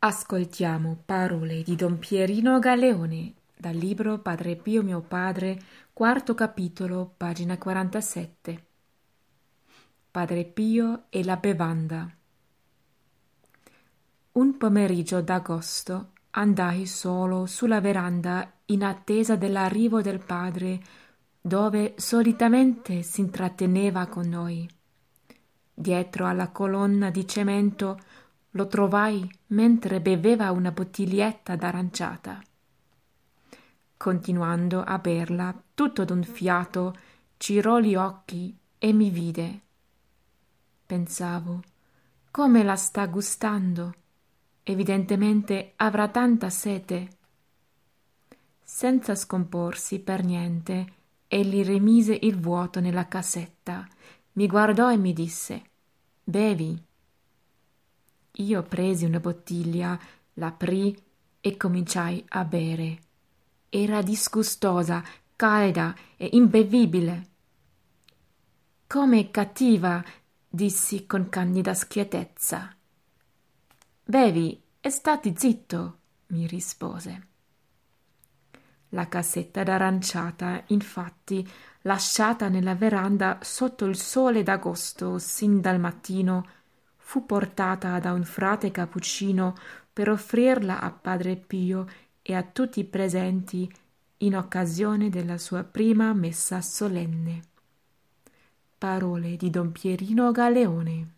Ascoltiamo parole di Don Pierino Galeone dal libro Padre Pio mio padre, quarto capitolo, pagina 47. Padre Pio e la bevanda. Un pomeriggio d'agosto andai solo sulla veranda in attesa dell'arrivo del padre, dove solitamente si intratteneva con noi. Dietro alla colonna di cemento lo trovai mentre beveva una bottiglietta d'aranciata. Continuando a berla, tutto d'un fiato, girò gli occhi e mi vide. Pensavo, come la sta gustando? Evidentemente avrà tanta sete. Senza scomporsi per niente, egli rimise il vuoto nella cassetta, mi guardò e mi disse: Bevi. Io presi una bottiglia, l'aprii e cominciai a bere. Era disgustosa, calda e imbevibile. Come cattiva, dissi con candida schietezza. Bevi e stati zitto, mi rispose. La cassetta d'aranciata, infatti, lasciata nella veranda sotto il sole d'agosto sin dal mattino, fu portata da un frate cappuccino per offrirla a padre Pio e a tutti i presenti in occasione della sua prima messa solenne. Parole di Don Pierino Galeone.